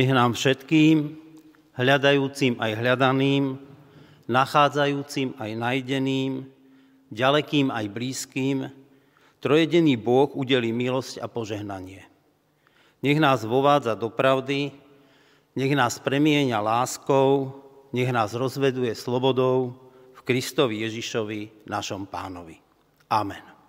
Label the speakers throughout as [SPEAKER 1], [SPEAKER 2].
[SPEAKER 1] Nech nám všetkým, hľadajúcim aj hľadaným, nachádzajúcim aj najdeným, ďalekým aj blízkym, trojedený Boh udeli milosť a požehnanie. Nech nás vovádza do pravdy, nech nás premieňa láskou, nech nás rozveduje slobodou v Kristovi Ježišovi, našom pánovi. Amen.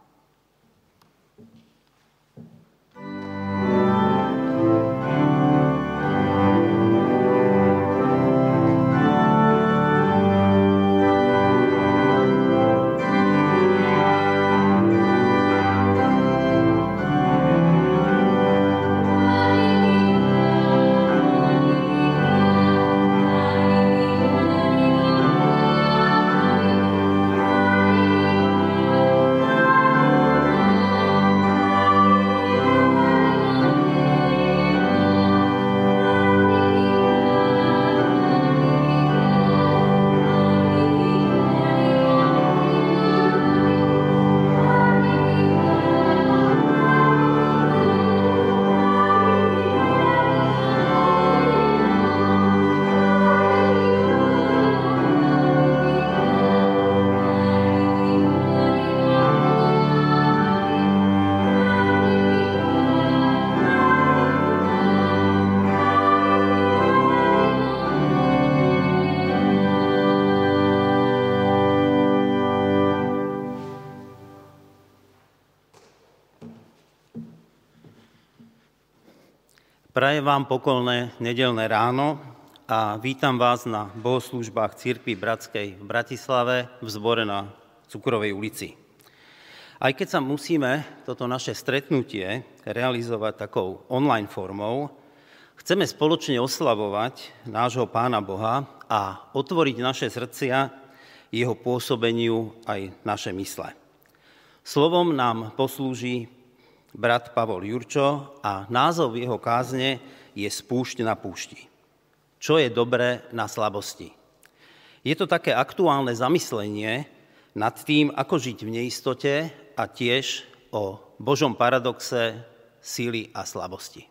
[SPEAKER 1] Prajem vám pokolné nedelné ráno a vítam vás na bohoslužbách Církvy Bratskej v Bratislave v zbore na Cukrovej ulici. Aj keď sa musíme toto naše stretnutie realizovať takou online formou, chceme spoločne oslavovať nášho Pána Boha a otvoriť naše srdcia jeho pôsobeniu aj naše mysle. Slovom nám poslúži brat Pavol Jurčo a názov jeho kázne je Spúšť na púšti. Čo je dobré na slabosti? Je to také aktuálne zamyslenie nad tým, ako žiť v neistote a tiež o Božom paradoxe síly a slabosti.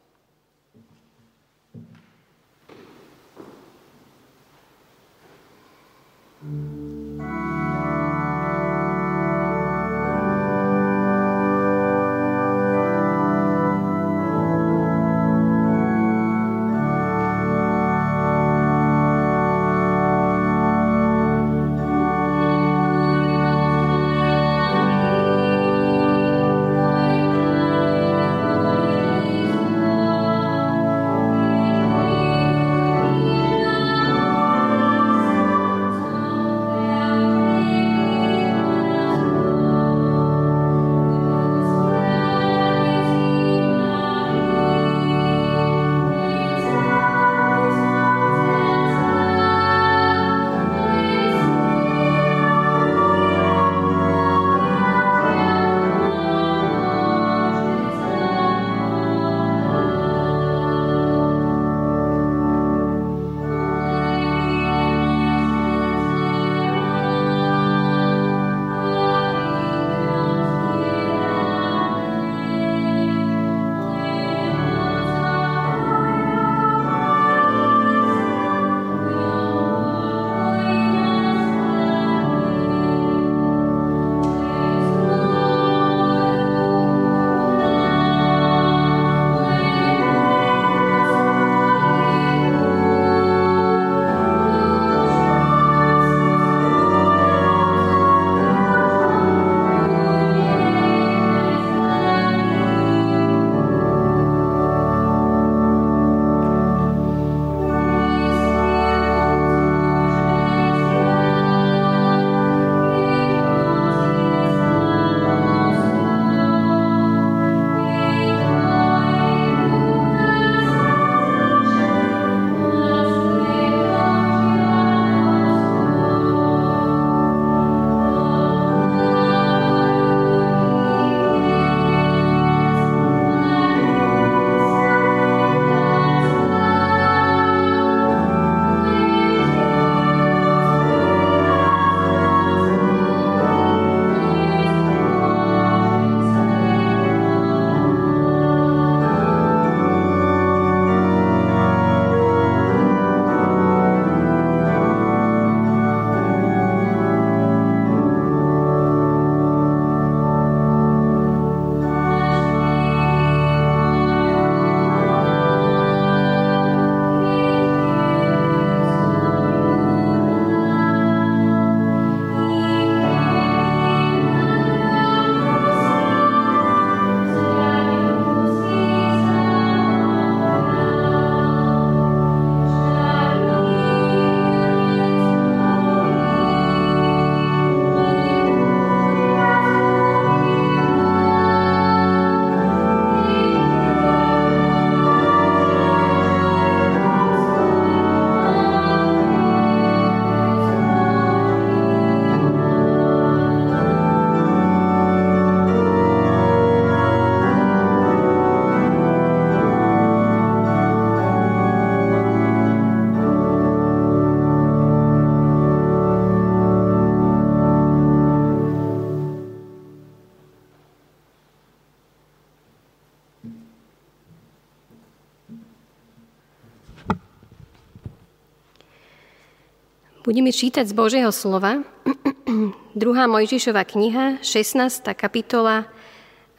[SPEAKER 2] Budeme čítať z Božieho slova. 2. Mojžišova kniha, 16. kapitola,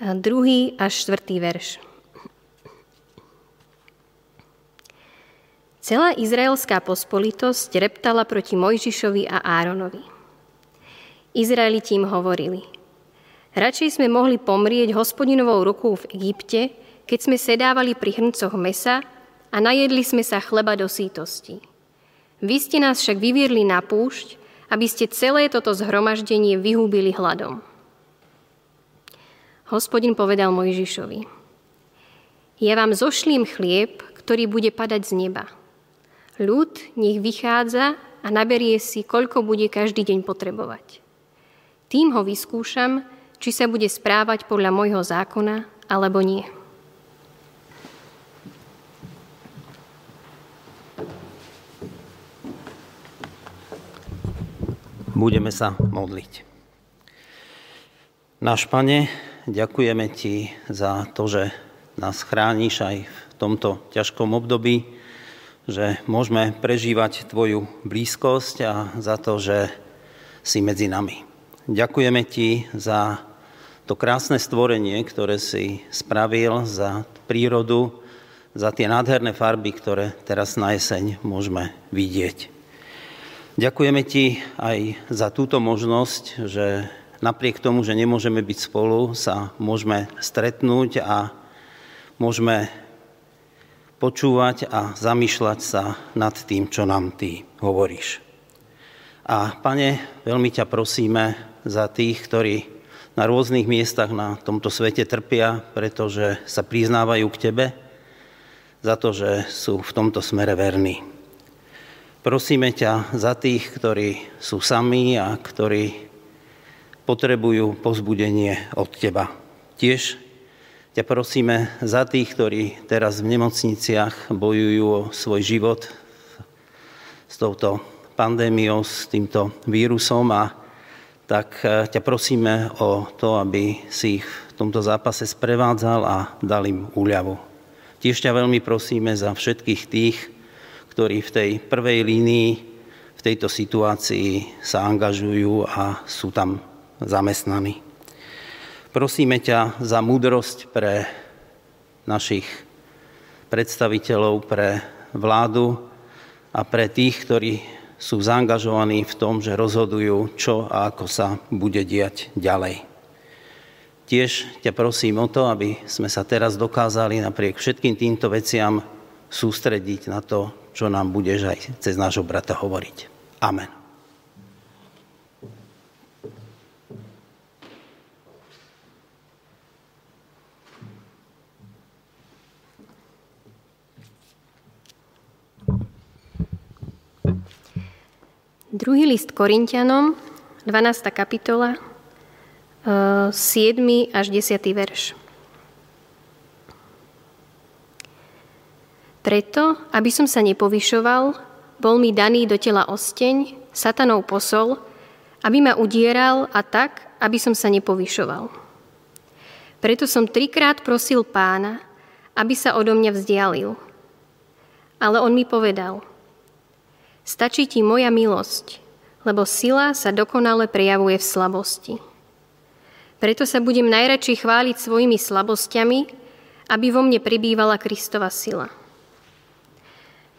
[SPEAKER 2] 2. až 4. verš. Celá izraelská pospolitosť reptala proti Mojžišovi a Áronovi. Izraeliti im hovorili, radšej sme mohli pomrieť hospodinovou rukou v Egypte, keď sme sedávali pri hrncoch mesa a najedli sme sa chleba do sítosti. Vy ste nás však vyviedli na púšť, aby ste celé toto zhromaždenie vyhúbili hladom. Hospodin povedal Mojžišovi, ja vám zošlím chlieb, ktorý bude padať z neba. Ľud nech vychádza a naberie si, koľko bude každý deň potrebovať. Tým ho vyskúšam, či sa bude správať podľa môjho zákona, alebo nie.
[SPEAKER 1] Budeme sa modliť. Náš Pane, ďakujeme Ti za to, že nás chrániš aj v tomto ťažkom období, že môžeme prežívať Tvoju blízkosť a za to, že si medzi nami. Ďakujeme Ti za to krásne stvorenie, ktoré si spravil, za prírodu, za tie nádherné farby, ktoré teraz na jeseň môžeme vidieť. Ďakujeme ti aj za túto možnosť, že napriek tomu, že nemôžeme byť spolu, sa môžeme stretnúť a môžeme počúvať a zamýšľať sa nad tým, čo nám ty hovoríš. A pane, veľmi ťa prosíme za tých, ktorí na rôznych miestach na tomto svete trpia, pretože sa priznávajú k tebe, za to, že sú v tomto smere verní. Prosíme ťa za tých, ktorí sú sami a ktorí potrebujú pozbudenie od Teba. Tiež ťa prosíme za tých, ktorí teraz v nemocniciach bojujú o svoj život s touto pandémiou, s týmto vírusom a tak ťa prosíme o to, aby si ich v tomto zápase sprevádzal a dal im úľavu. Tiež ťa veľmi prosíme za všetkých tých, ktorí v tej prvej línii v tejto situácii sa angažujú a sú tam zamestnaní. Prosíme ťa za múdrosť pre našich predstaviteľov, pre vládu a pre tých, ktorí sú zaangažovaní v tom, že rozhodujú, čo a ako sa bude diať ďalej. Tiež ťa prosím o to, aby sme sa teraz dokázali napriek všetkým týmto veciam sústrediť na to, čo nám budeš aj cez nášho brata hovoriť. Amen.
[SPEAKER 2] Druhý list Korintianom, 12. kapitola, 7. Eh, až 10. verš. Preto, aby som sa nepovyšoval, bol mi daný do tela osteň, satanov posol, aby ma udieral a tak, aby som sa nepovyšoval. Preto som trikrát prosil pána, aby sa odo mňa vzdialil. Ale on mi povedal, stačí ti moja milosť, lebo sila sa dokonale prejavuje v slabosti. Preto sa budem najradšej chváliť svojimi slabosťami, aby vo mne pribývala Kristova sila.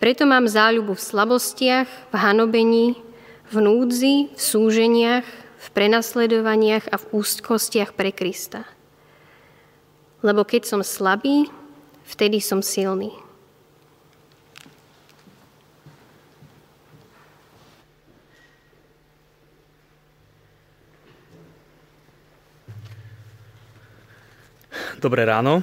[SPEAKER 2] Preto mám záľubu v slabostiach, v hanobení, v núdzi, v súženiach, v prenasledovaniach a v úzkostiach pre Krista. Lebo keď som slabý, vtedy som silný.
[SPEAKER 3] Dobré ráno.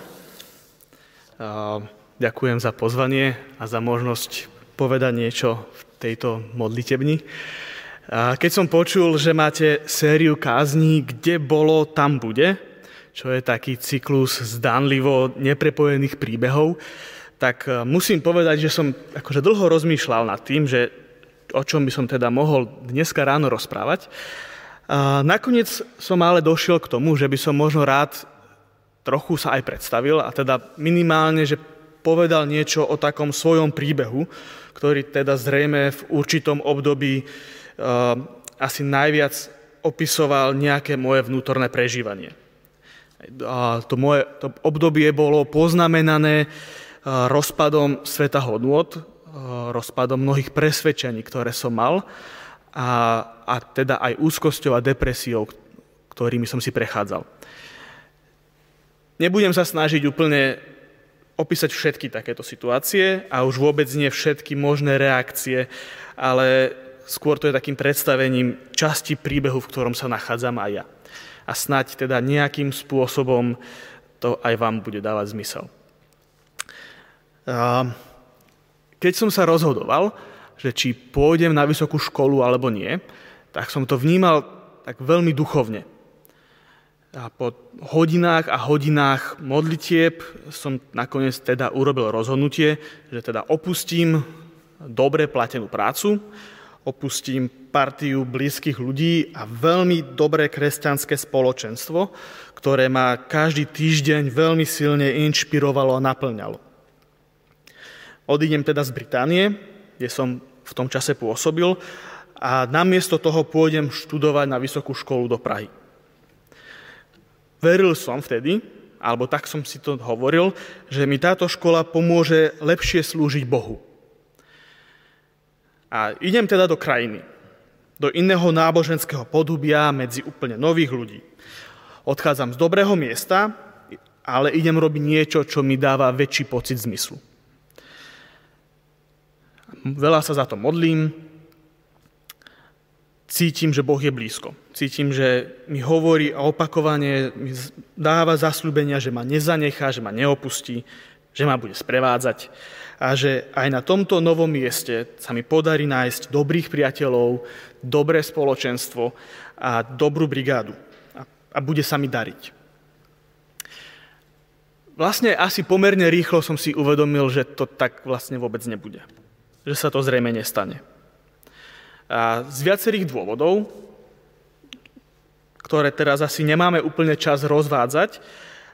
[SPEAKER 3] Ďakujem za pozvanie a za možnosť povedať niečo v tejto modlitebni. Keď som počul, že máte sériu kázní, kde bolo, tam bude, čo je taký cyklus zdánlivo neprepojených príbehov, tak e, musím povedať, že som akože dlho rozmýšľal nad tým, že o čom by som teda mohol dneska ráno rozprávať. Nakoniec som ale došiel k tomu, že by som možno rád trochu sa aj predstavil a teda minimálne, že povedal niečo o takom svojom príbehu, ktorý teda zrejme v určitom období asi najviac opisoval nejaké moje vnútorné prežívanie. A to moje to obdobie bolo poznamenané rozpadom sveta hodnôt, rozpadom mnohých presvedčení, ktoré som mal a, a teda aj úzkosťou a depresiou, ktorými som si prechádzal. Nebudem sa snažiť úplne opísať všetky takéto situácie a už vôbec nie všetky možné reakcie, ale skôr to je takým predstavením časti príbehu, v ktorom sa nachádzam aj ja. A snať teda nejakým spôsobom to aj vám bude dávať zmysel. Keď som sa rozhodoval, že či pôjdem na vysokú školu alebo nie, tak som to vnímal tak veľmi duchovne. A po hodinách a hodinách modlitieb som nakoniec teda urobil rozhodnutie, že teda opustím dobre platenú prácu, opustím partiu blízkych ľudí a veľmi dobré kresťanské spoločenstvo, ktoré ma každý týždeň veľmi silne inšpirovalo a naplňalo. Odídem teda z Británie, kde som v tom čase pôsobil a namiesto toho pôjdem študovať na vysokú školu do Prahy. Veril som vtedy, alebo tak som si to hovoril, že mi táto škola pomôže lepšie slúžiť Bohu. A idem teda do krajiny, do iného náboženského podhubia medzi úplne nových ľudí. Odchádzam z dobrého miesta, ale idem robiť niečo, čo mi dáva väčší pocit zmyslu. Veľa sa za to modlím, cítim, že Boh je blízko. Cítim, že mi hovorí a opakovane mi dáva zasľúbenia, že ma nezanechá, že ma neopustí, že ma bude sprevádzať a že aj na tomto novom mieste sa mi podarí nájsť dobrých priateľov, dobré spoločenstvo a dobrú brigádu. A, a bude sa mi dariť. Vlastne asi pomerne rýchlo som si uvedomil, že to tak vlastne vôbec nebude. Že sa to zrejme nestane. A z viacerých dôvodov, ktoré teraz asi nemáme úplne čas rozvádzať,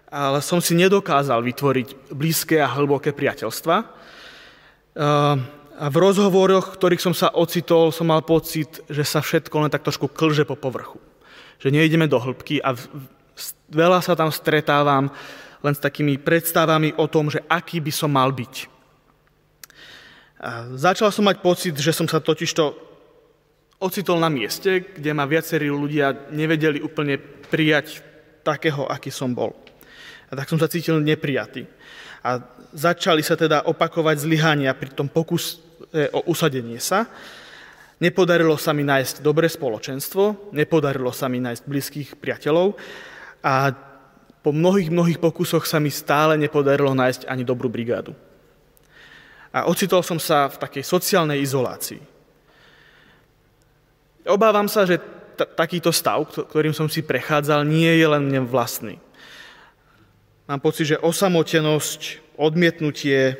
[SPEAKER 3] ale som si nedokázal vytvoriť blízke a hlboké priateľstva. A v rozhovoroch, ktorých som sa ocitol, som mal pocit, že sa všetko len tak trošku klže po povrchu. Že nejdeme do hĺbky a veľa sa tam stretávam len s takými predstavami o tom, že aký by som mal byť. A začal som mať pocit, že som sa totižto ocitol na mieste, kde ma viacerí ľudia nevedeli úplne prijať takého, aký som bol. A tak som sa cítil neprijatý. A začali sa teda opakovať zlyhania pri tom pokus o usadenie sa. Nepodarilo sa mi nájsť dobré spoločenstvo, nepodarilo sa mi nájsť blízkych priateľov a po mnohých, mnohých pokusoch sa mi stále nepodarilo nájsť ani dobrú brigádu. A ocitol som sa v takej sociálnej izolácii. Obávam sa, že t- takýto stav, ktorým som si prechádzal, nie je len mne vlastný. Mám pocit, že osamotenosť, odmietnutie,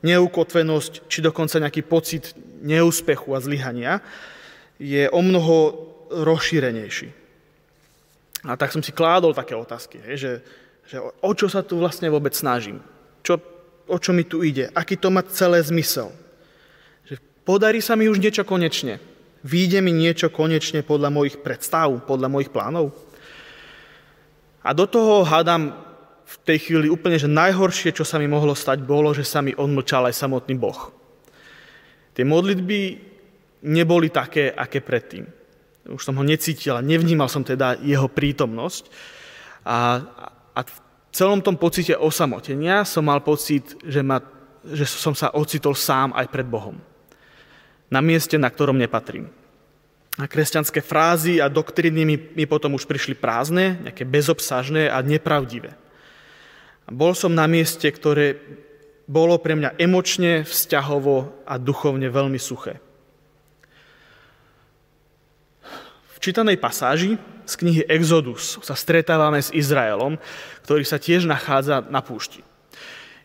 [SPEAKER 3] neukotvenosť, či dokonca nejaký pocit neúspechu a zlyhania je o mnoho rozšírenejší. A tak som si kládol také otázky, že, že o čo sa tu vlastne vôbec snažím? Čo, o čo mi tu ide? Aký to má celé zmysel? Že podarí sa mi už niečo konečne? Výjde mi niečo konečne podľa mojich predstav, podľa mojich plánov? A do toho hádam v tej chvíli úplne, že najhoršie, čo sa mi mohlo stať, bolo, že sa mi odmlčal aj samotný Boh. Tie modlitby neboli také, aké predtým. Už som ho necítil a nevnímal som teda jeho prítomnosť. A, a v celom tom pocite osamotenia som mal pocit, že, ma, že som sa ocitol sám aj pred Bohom na mieste, na ktorom nepatrím. A kresťanské frázy a doktríny mi, mi potom už prišli prázdne, nejaké bezobsažné a nepravdivé. A bol som na mieste, ktoré bolo pre mňa emočne, vzťahovo a duchovne veľmi suché. V čítanej pasáži z knihy Exodus sa stretávame s Izraelom, ktorý sa tiež nachádza na púšti.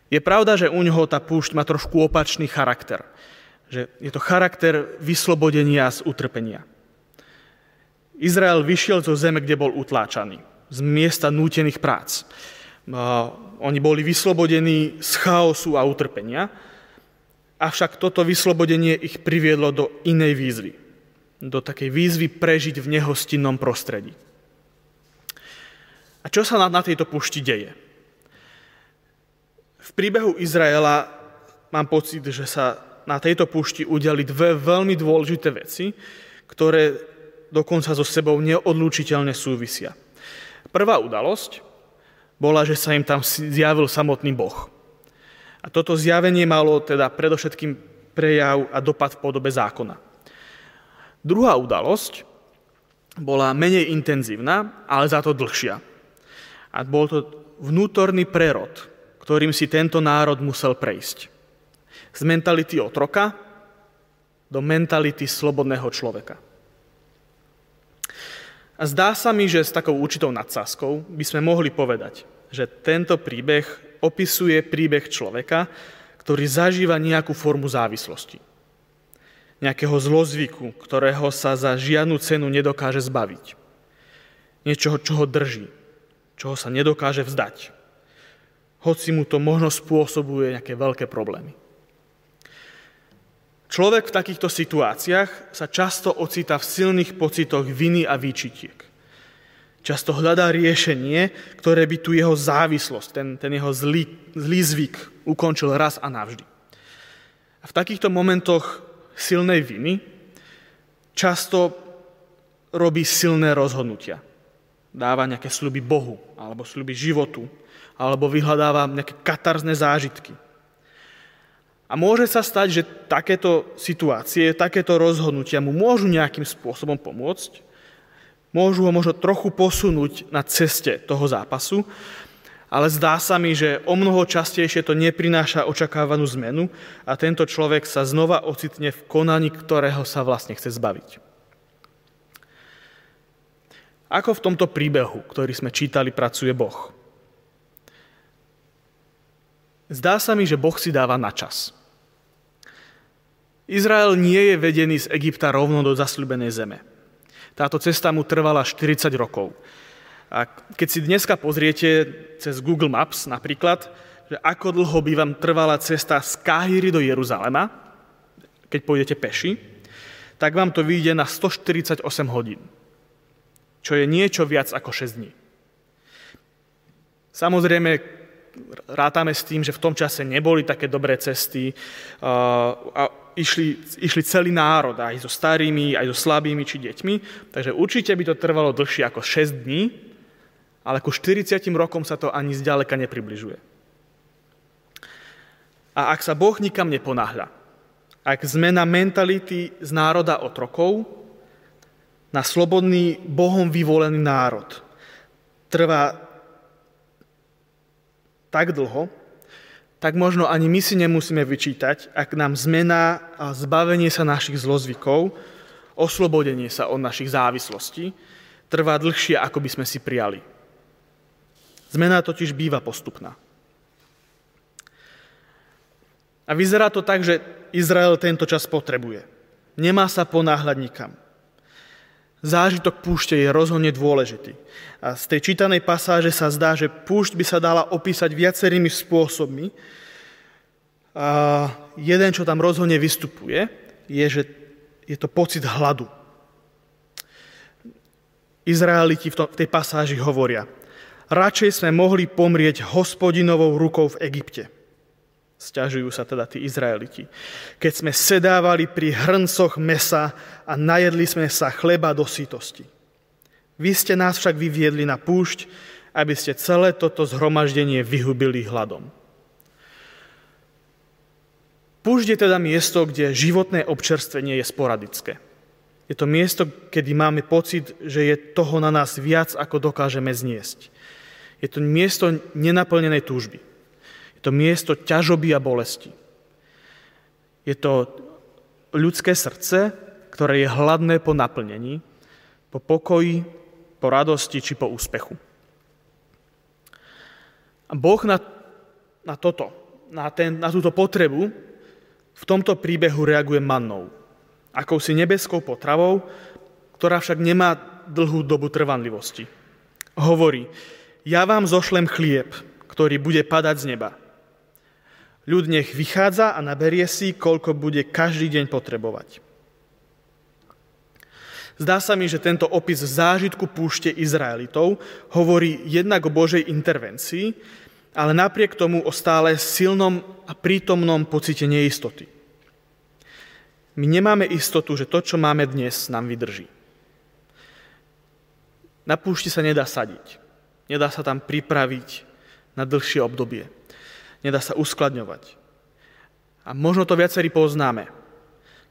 [SPEAKER 3] Je pravda, že u neho tá púšť má trošku opačný charakter – že je to charakter vyslobodenia z utrpenia. Izrael vyšiel zo zeme, kde bol utláčaný, z miesta nútených prác. Oni boli vyslobodení z chaosu a utrpenia, avšak toto vyslobodenie ich priviedlo do inej výzvy. do takej výzvy prežiť v nehostinnom prostredí. A čo sa na, tejto pušti deje? V príbehu Izraela mám pocit, že sa na tejto pušti udiali dve veľmi dôležité veci, ktoré dokonca so sebou neodlúčiteľne súvisia. Prvá udalosť bola, že sa im tam zjavil samotný Boh. A toto zjavenie malo teda predovšetkým prejav a dopad v podobe zákona. Druhá udalosť bola menej intenzívna, ale za to dlhšia. A bol to vnútorný prerod, ktorým si tento národ musel prejsť. Z mentality otroka do mentality slobodného človeka. A zdá sa mi, že s takou určitou nadsázkou by sme mohli povedať, že tento príbeh opisuje príbeh človeka, ktorý zažíva nejakú formu závislosti. Nejakého zlozvyku, ktorého sa za žiadnu cenu nedokáže zbaviť. Niečoho, čo ho drží, čoho sa nedokáže vzdať hoci mu to možno spôsobuje nejaké veľké problémy. Človek v takýchto situáciách sa často ocita v silných pocitoch viny a výčitiek. Často hľadá riešenie, ktoré by tu jeho závislosť, ten, ten jeho zlý, zlý zvyk ukončil raz a navždy. A v takýchto momentoch silnej viny často robí silné rozhodnutia. Dáva nejaké sluby Bohu alebo sluby životu, alebo vyhľadáva nejaké katarzné zážitky. A môže sa stať, že takéto situácie, takéto rozhodnutia mu môžu nejakým spôsobom pomôcť, môžu ho možno trochu posunúť na ceste toho zápasu, ale zdá sa mi, že o mnoho častejšie to neprináša očakávanú zmenu a tento človek sa znova ocitne v konaní, ktorého sa vlastne chce zbaviť. Ako v tomto príbehu, ktorý sme čítali, pracuje Boh? Zdá sa mi, že Boh si dáva na čas. Izrael nie je vedený z Egypta rovno do zasľubenej zeme. Táto cesta mu trvala 40 rokov. A keď si dneska pozriete cez Google Maps napríklad, že ako dlho by vám trvala cesta z Káhyry do Jeruzalema, keď pôjdete peši, tak vám to vyjde na 148 hodín, čo je niečo viac ako 6 dní. Samozrejme, rátame s tým, že v tom čase neboli také dobré cesty a išli, išli celý národ, aj so starými, aj so slabými či deťmi, takže určite by to trvalo dlhšie ako 6 dní, ale ku 40 rokom sa to ani zďaleka nepribližuje. A ak sa Boh nikam neponáhľa, ak zmena mentality z národa otrokov na slobodný Bohom vyvolený národ trvá tak dlho, tak možno ani my si nemusíme vyčítať, ak nám zmena a zbavenie sa našich zlozvykov, oslobodenie sa od našich závislostí, trvá dlhšie, ako by sme si prijali. Zmena totiž býva postupná. A vyzerá to tak, že Izrael tento čas potrebuje. Nemá sa ponáhľať nikam zážitok púšte je rozhodne dôležitý. A z tej čítanej pasáže sa zdá, že púšť by sa dala opísať viacerými spôsobmi. A jeden, čo tam rozhodne vystupuje, je, že je to pocit hladu. Izraeliti v, tej pasáži hovoria, radšej sme mohli pomrieť hospodinovou rukou v Egypte. Sťažujú sa teda tí Izraeliti. Keď sme sedávali pri hrncoch mesa a najedli sme sa chleba do sítosti. Vy ste nás však vyviedli na púšť, aby ste celé toto zhromaždenie vyhubili hladom. Púšť je teda miesto, kde životné občerstvenie je sporadické. Je to miesto, kedy máme pocit, že je toho na nás viac, ako dokážeme zniesť. Je to miesto nenaplnenej túžby to miesto ťažoby a bolesti. Je to ľudské srdce, ktoré je hladné po naplnení, po pokoji, po radosti či po úspechu. A Boh na, na toto, na, ten, na túto potrebu v tomto príbehu reaguje mannou, akousi nebeskou potravou, ktorá však nemá dlhú dobu trvanlivosti. Hovorí, ja vám zošlem chlieb, ktorý bude padať z neba. Ľud nech vychádza a naberie si, koľko bude každý deň potrebovať. Zdá sa mi, že tento opis zážitku púšte Izraelitov hovorí jednak o Božej intervencii, ale napriek tomu o stále silnom a prítomnom pocite neistoty. My nemáme istotu, že to, čo máme dnes, nám vydrží. Na púšti sa nedá sadiť. Nedá sa tam pripraviť na dlhšie obdobie. Nedá sa uskladňovať. A možno to viacerí poznáme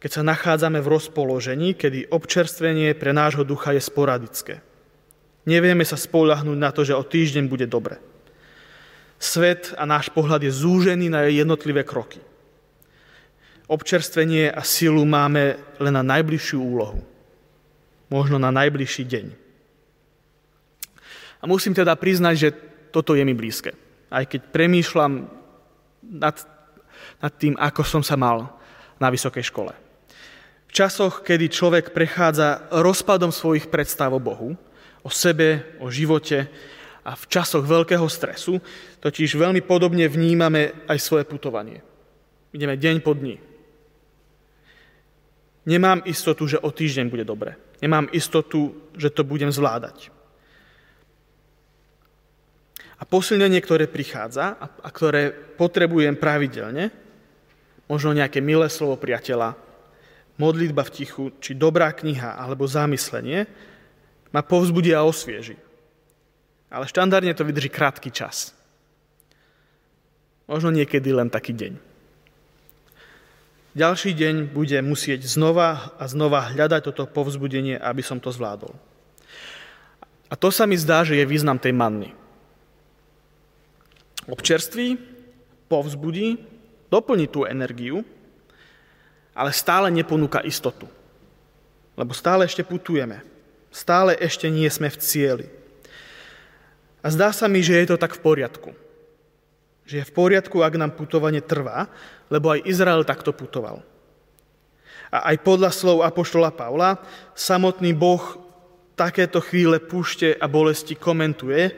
[SPEAKER 3] keď sa nachádzame v rozpoložení, kedy občerstvenie pre nášho ducha je sporadické. Nevieme sa spolahnúť na to, že o týždeň bude dobre. Svet a náš pohľad je zúžený na jednotlivé kroky. Občerstvenie a silu máme len na najbližšiu úlohu. Možno na najbližší deň. A musím teda priznať, že toto je mi blízke. Aj keď premýšľam nad, nad tým, ako som sa mal na vysokej škole časoch, kedy človek prechádza rozpadom svojich predstav o Bohu, o sebe, o živote a v časoch veľkého stresu, totiž veľmi podobne vnímame aj svoje putovanie. Ideme deň po dni. Nemám istotu, že o týždeň bude dobre. Nemám istotu, že to budem zvládať. A posilnenie, ktoré prichádza a ktoré potrebujem pravidelne, možno nejaké milé slovo priateľa, modlitba v tichu, či dobrá kniha alebo zamyslenie, ma povzbudí a osvieži. Ale štandardne to vydrží krátky čas. Možno niekedy len taký deň. Ďalší deň bude musieť znova a znova hľadať toto povzbudenie, aby som to zvládol. A to sa mi zdá, že je význam tej manny. Občerství, povzbudí, doplní tú energiu, ale stále neponúka istotu. Lebo stále ešte putujeme. Stále ešte nie sme v cieli. A zdá sa mi, že je to tak v poriadku. Že je v poriadku, ak nám putovanie trvá, lebo aj Izrael takto putoval. A aj podľa slov Apoštola Pavla, samotný Boh takéto chvíle púšte a bolesti komentuje,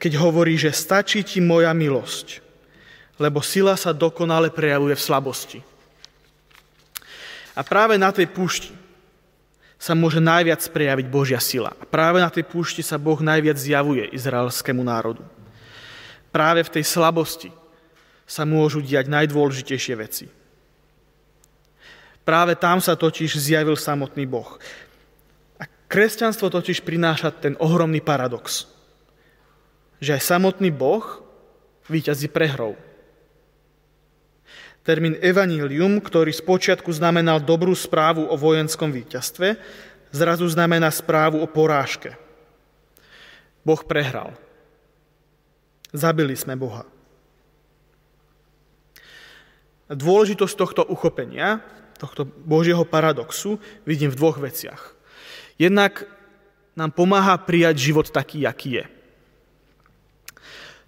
[SPEAKER 3] keď hovorí, že stačí ti moja milosť, lebo sila sa dokonale prejavuje v slabosti. A práve na tej púšti sa môže najviac prejaviť Božia sila. A práve na tej púšti sa Boh najviac zjavuje izraelskému národu. Práve v tej slabosti sa môžu diať najdôležitejšie veci. Práve tam sa totiž zjavil samotný Boh. A kresťanstvo totiž prináša ten ohromný paradox, že aj samotný Boh víťazí prehrou. Termín evanílium, ktorý spočiatku znamenal dobrú správu o vojenskom víťazstve, zrazu znamená správu o porážke. Boh prehral. Zabili sme Boha. Dôležitosť tohto uchopenia, tohto Božieho paradoxu vidím v dvoch veciach. Jednak nám pomáha prijať život taký, aký je.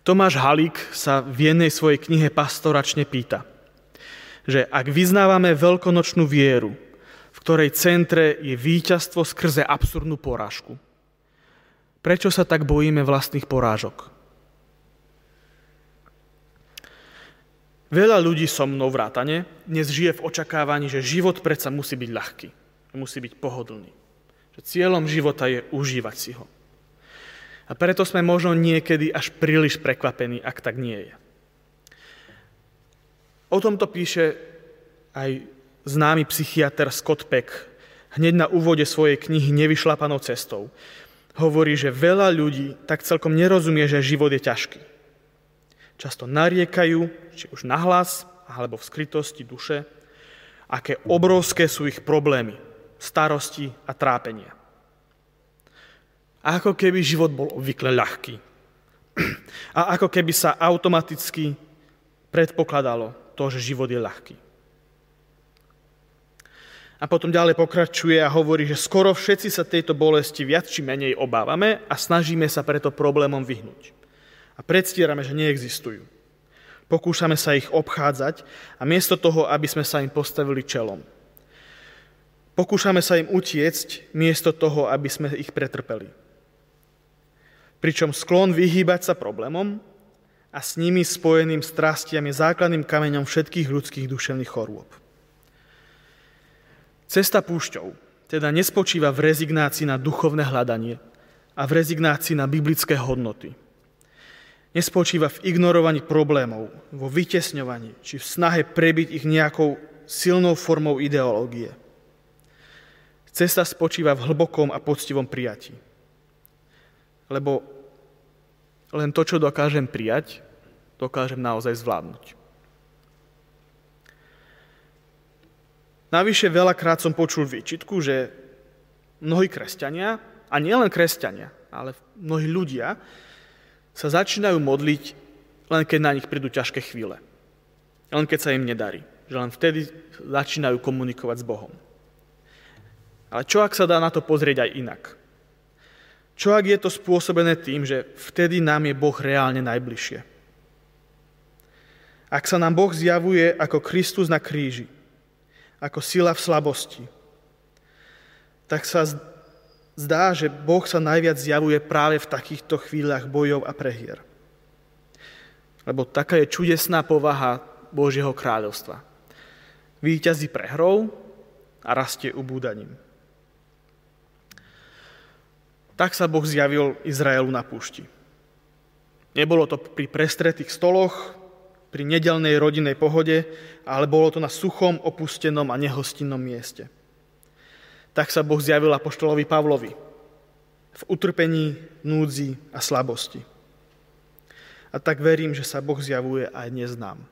[SPEAKER 3] Tomáš Halík sa v jednej svojej knihe pastoračne pýta – že ak vyznávame veľkonočnú vieru, v ktorej centre je víťazstvo skrze absurdnú porážku, prečo sa tak bojíme vlastných porážok? Veľa ľudí so mnou vrátane dnes žije v očakávaní, že život predsa musí byť ľahký, musí byť pohodlný. Že cieľom života je užívať si ho. A preto sme možno niekedy až príliš prekvapení, ak tak nie je. O tomto píše aj známy psychiatr Scott Peck hneď na úvode svojej knihy Nevyšlapanou cestou. Hovorí, že veľa ľudí tak celkom nerozumie, že život je ťažký. Často nariekajú, či už nahlas, alebo v skrytosti duše, aké obrovské sú ich problémy, starosti a trápenia. Ako keby život bol obvykle ľahký. A ako keby sa automaticky predpokladalo, to, že život je ľahký. A potom ďalej pokračuje a hovorí, že skoro všetci sa tejto bolesti viac či menej obávame a snažíme sa preto problémom vyhnúť. A predstierame, že neexistujú. Pokúšame sa ich obchádzať a miesto toho, aby sme sa im postavili čelom. Pokúšame sa im utiecť miesto toho, aby sme ich pretrpeli. Pričom sklon vyhýbať sa problémom a s nimi spojeným strastiam je základným kameňom všetkých ľudských duševných chorôb. Cesta púšťou, teda nespočíva v rezignácii na duchovné hľadanie a v rezignácii na biblické hodnoty. Nespočíva v ignorovaní problémov, vo vytesňovaní či v snahe prebiť ich nejakou silnou formou ideológie. Cesta spočíva v hlbokom a poctivom prijatí. Lebo len to, čo dokážem prijať, dokážem naozaj zvládnuť. Navyše veľakrát som počul výčitku, že mnohí kresťania, a nielen kresťania, ale mnohí ľudia, sa začínajú modliť len keď na nich prídu ťažké chvíle. Len keď sa im nedarí. Že len vtedy začínajú komunikovať s Bohom. Ale čo ak sa dá na to pozrieť aj inak? Čo ak je to spôsobené tým, že vtedy nám je Boh reálne najbližšie? Ak sa nám Boh zjavuje ako Kristus na kríži, ako sila v slabosti, tak sa zdá, že Boh sa najviac zjavuje práve v takýchto chvíľach bojov a prehier. Lebo taká je čudesná povaha Božieho kráľovstva. Výťazí prehrou a rastie ubúdaním. Tak sa Boh zjavil Izraelu na púšti. Nebolo to pri prestretých stoloch, pri nedelnej rodinnej pohode, ale bolo to na suchom, opustenom a nehostinnom mieste. Tak sa Boh zjavil apoštolovi Pavlovi v utrpení, núdzi a slabosti. A tak verím, že sa Boh zjavuje aj dnes nám.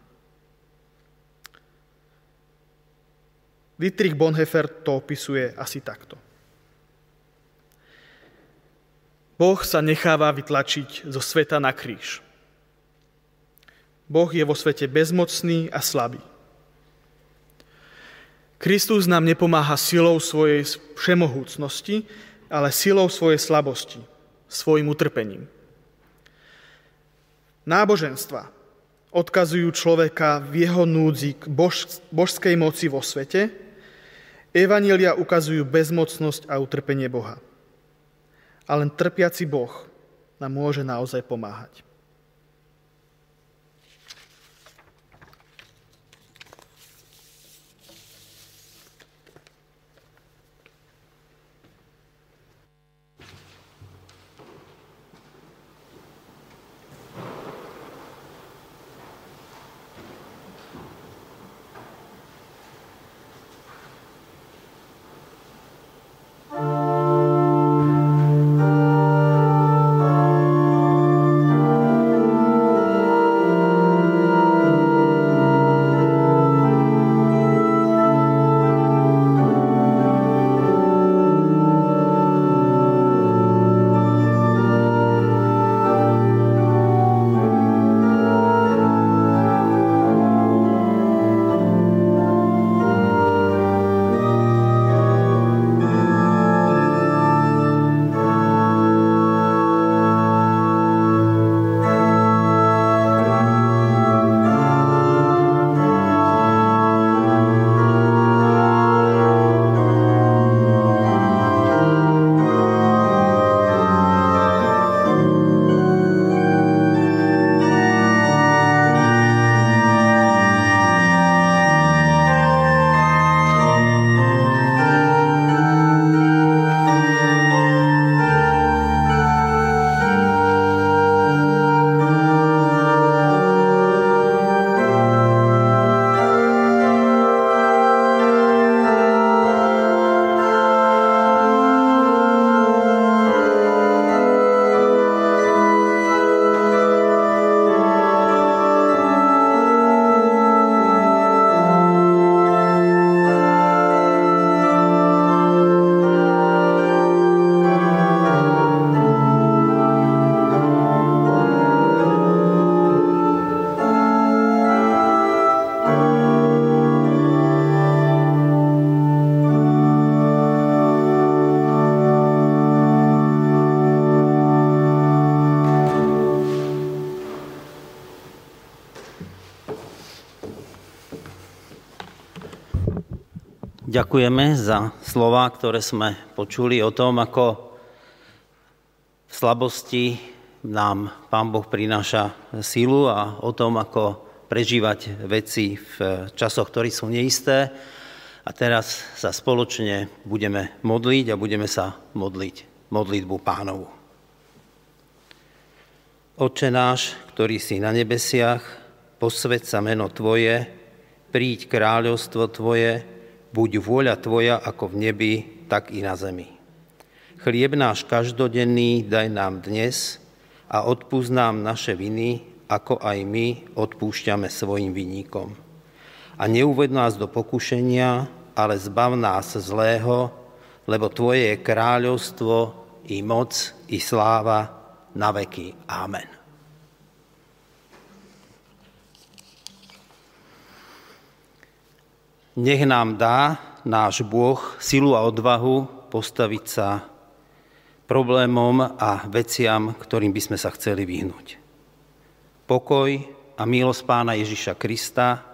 [SPEAKER 3] Dietrich Bonhoeffer to opisuje asi takto. Boh sa necháva vytlačiť zo sveta na kríž. Boh je vo svete bezmocný a slabý. Kristus nám nepomáha silou svojej všemohúcnosti, ale silou svojej slabosti, svojim utrpením. Náboženstva odkazujú človeka v jeho núdzi k bož, božskej moci vo svete, evanília ukazujú bezmocnosť a utrpenie Boha. A len trpiaci Boh nám môže naozaj pomáhať.
[SPEAKER 1] Ďakujeme za slova, ktoré sme počuli o tom, ako v slabosti nám Pán Boh prináša sílu a o tom, ako prežívať veci v časoch, ktorí sú neisté. A teraz sa spoločne budeme modliť a budeme sa modliť modlitbu pánovu. Oče náš, ktorý si na nebesiach, posved sa meno Tvoje, príď kráľovstvo Tvoje, buď vôľa Tvoja ako v nebi, tak i na zemi. Chlieb náš každodenný daj nám dnes a odpúsť nám naše viny, ako aj my odpúšťame svojim vinníkom. A neuved nás do pokušenia, ale zbav nás zlého, lebo Tvoje je kráľovstvo i moc i sláva na veky. Amen. Nech nám dá náš Boh silu a odvahu postaviť sa problémom a veciam, ktorým by sme sa chceli vyhnúť. Pokoj a milosť Pána Ježiša Krista,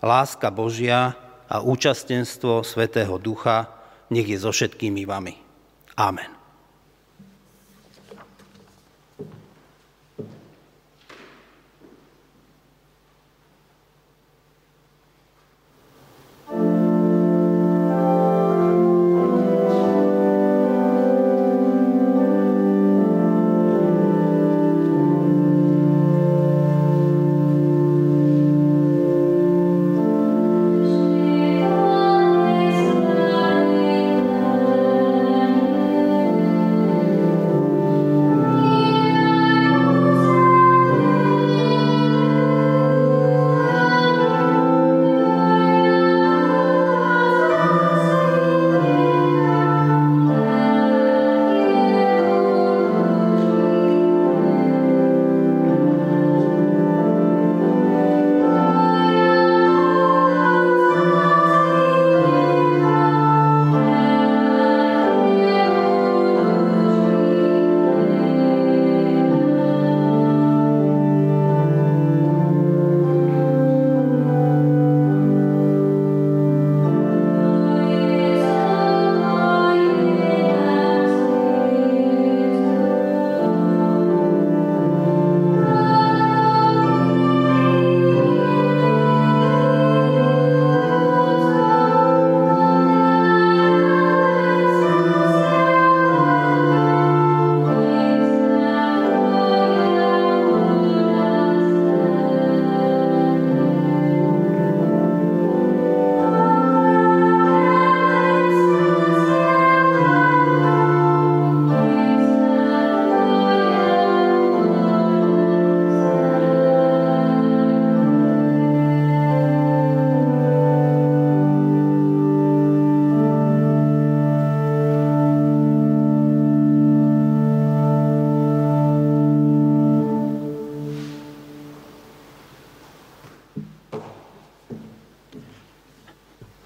[SPEAKER 1] láska Božia a účastenstvo Svetého Ducha nech je so všetkými vami. Amen.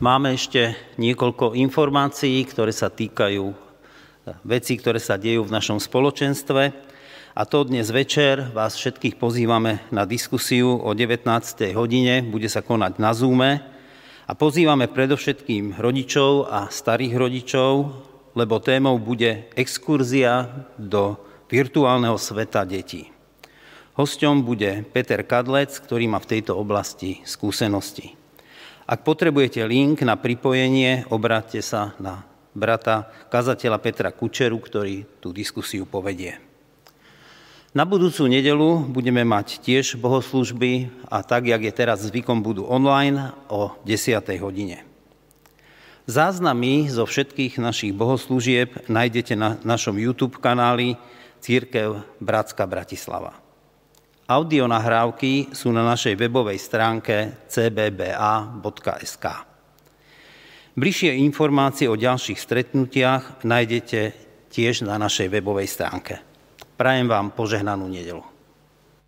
[SPEAKER 1] Máme ešte niekoľko informácií, ktoré sa týkajú vecí, ktoré sa dejú v našom spoločenstve. A to dnes večer vás všetkých pozývame na diskusiu o 19. hodine, bude sa konať na Zoome. A pozývame predovšetkým rodičov a starých rodičov, lebo témou bude exkurzia do virtuálneho sveta detí. Hosťom bude Peter Kadlec, ktorý má v tejto oblasti skúsenosti. Ak potrebujete link na pripojenie, obráťte sa na brata kazateľa Petra Kučeru, ktorý tú diskusiu povedie. Na budúcu nedelu budeme mať tiež bohoslužby a tak, jak je teraz zvykom, budú online o 10. hodine. Záznamy zo všetkých našich bohoslúžieb nájdete na našom YouTube kanáli Církev Bratská Bratislava. Audio nahrávky sú na našej webovej stránke cbba.sk. Bližšie informácie o ďalších stretnutiach nájdete tiež na našej webovej stránke. Prajem vám požehnanú nedelu.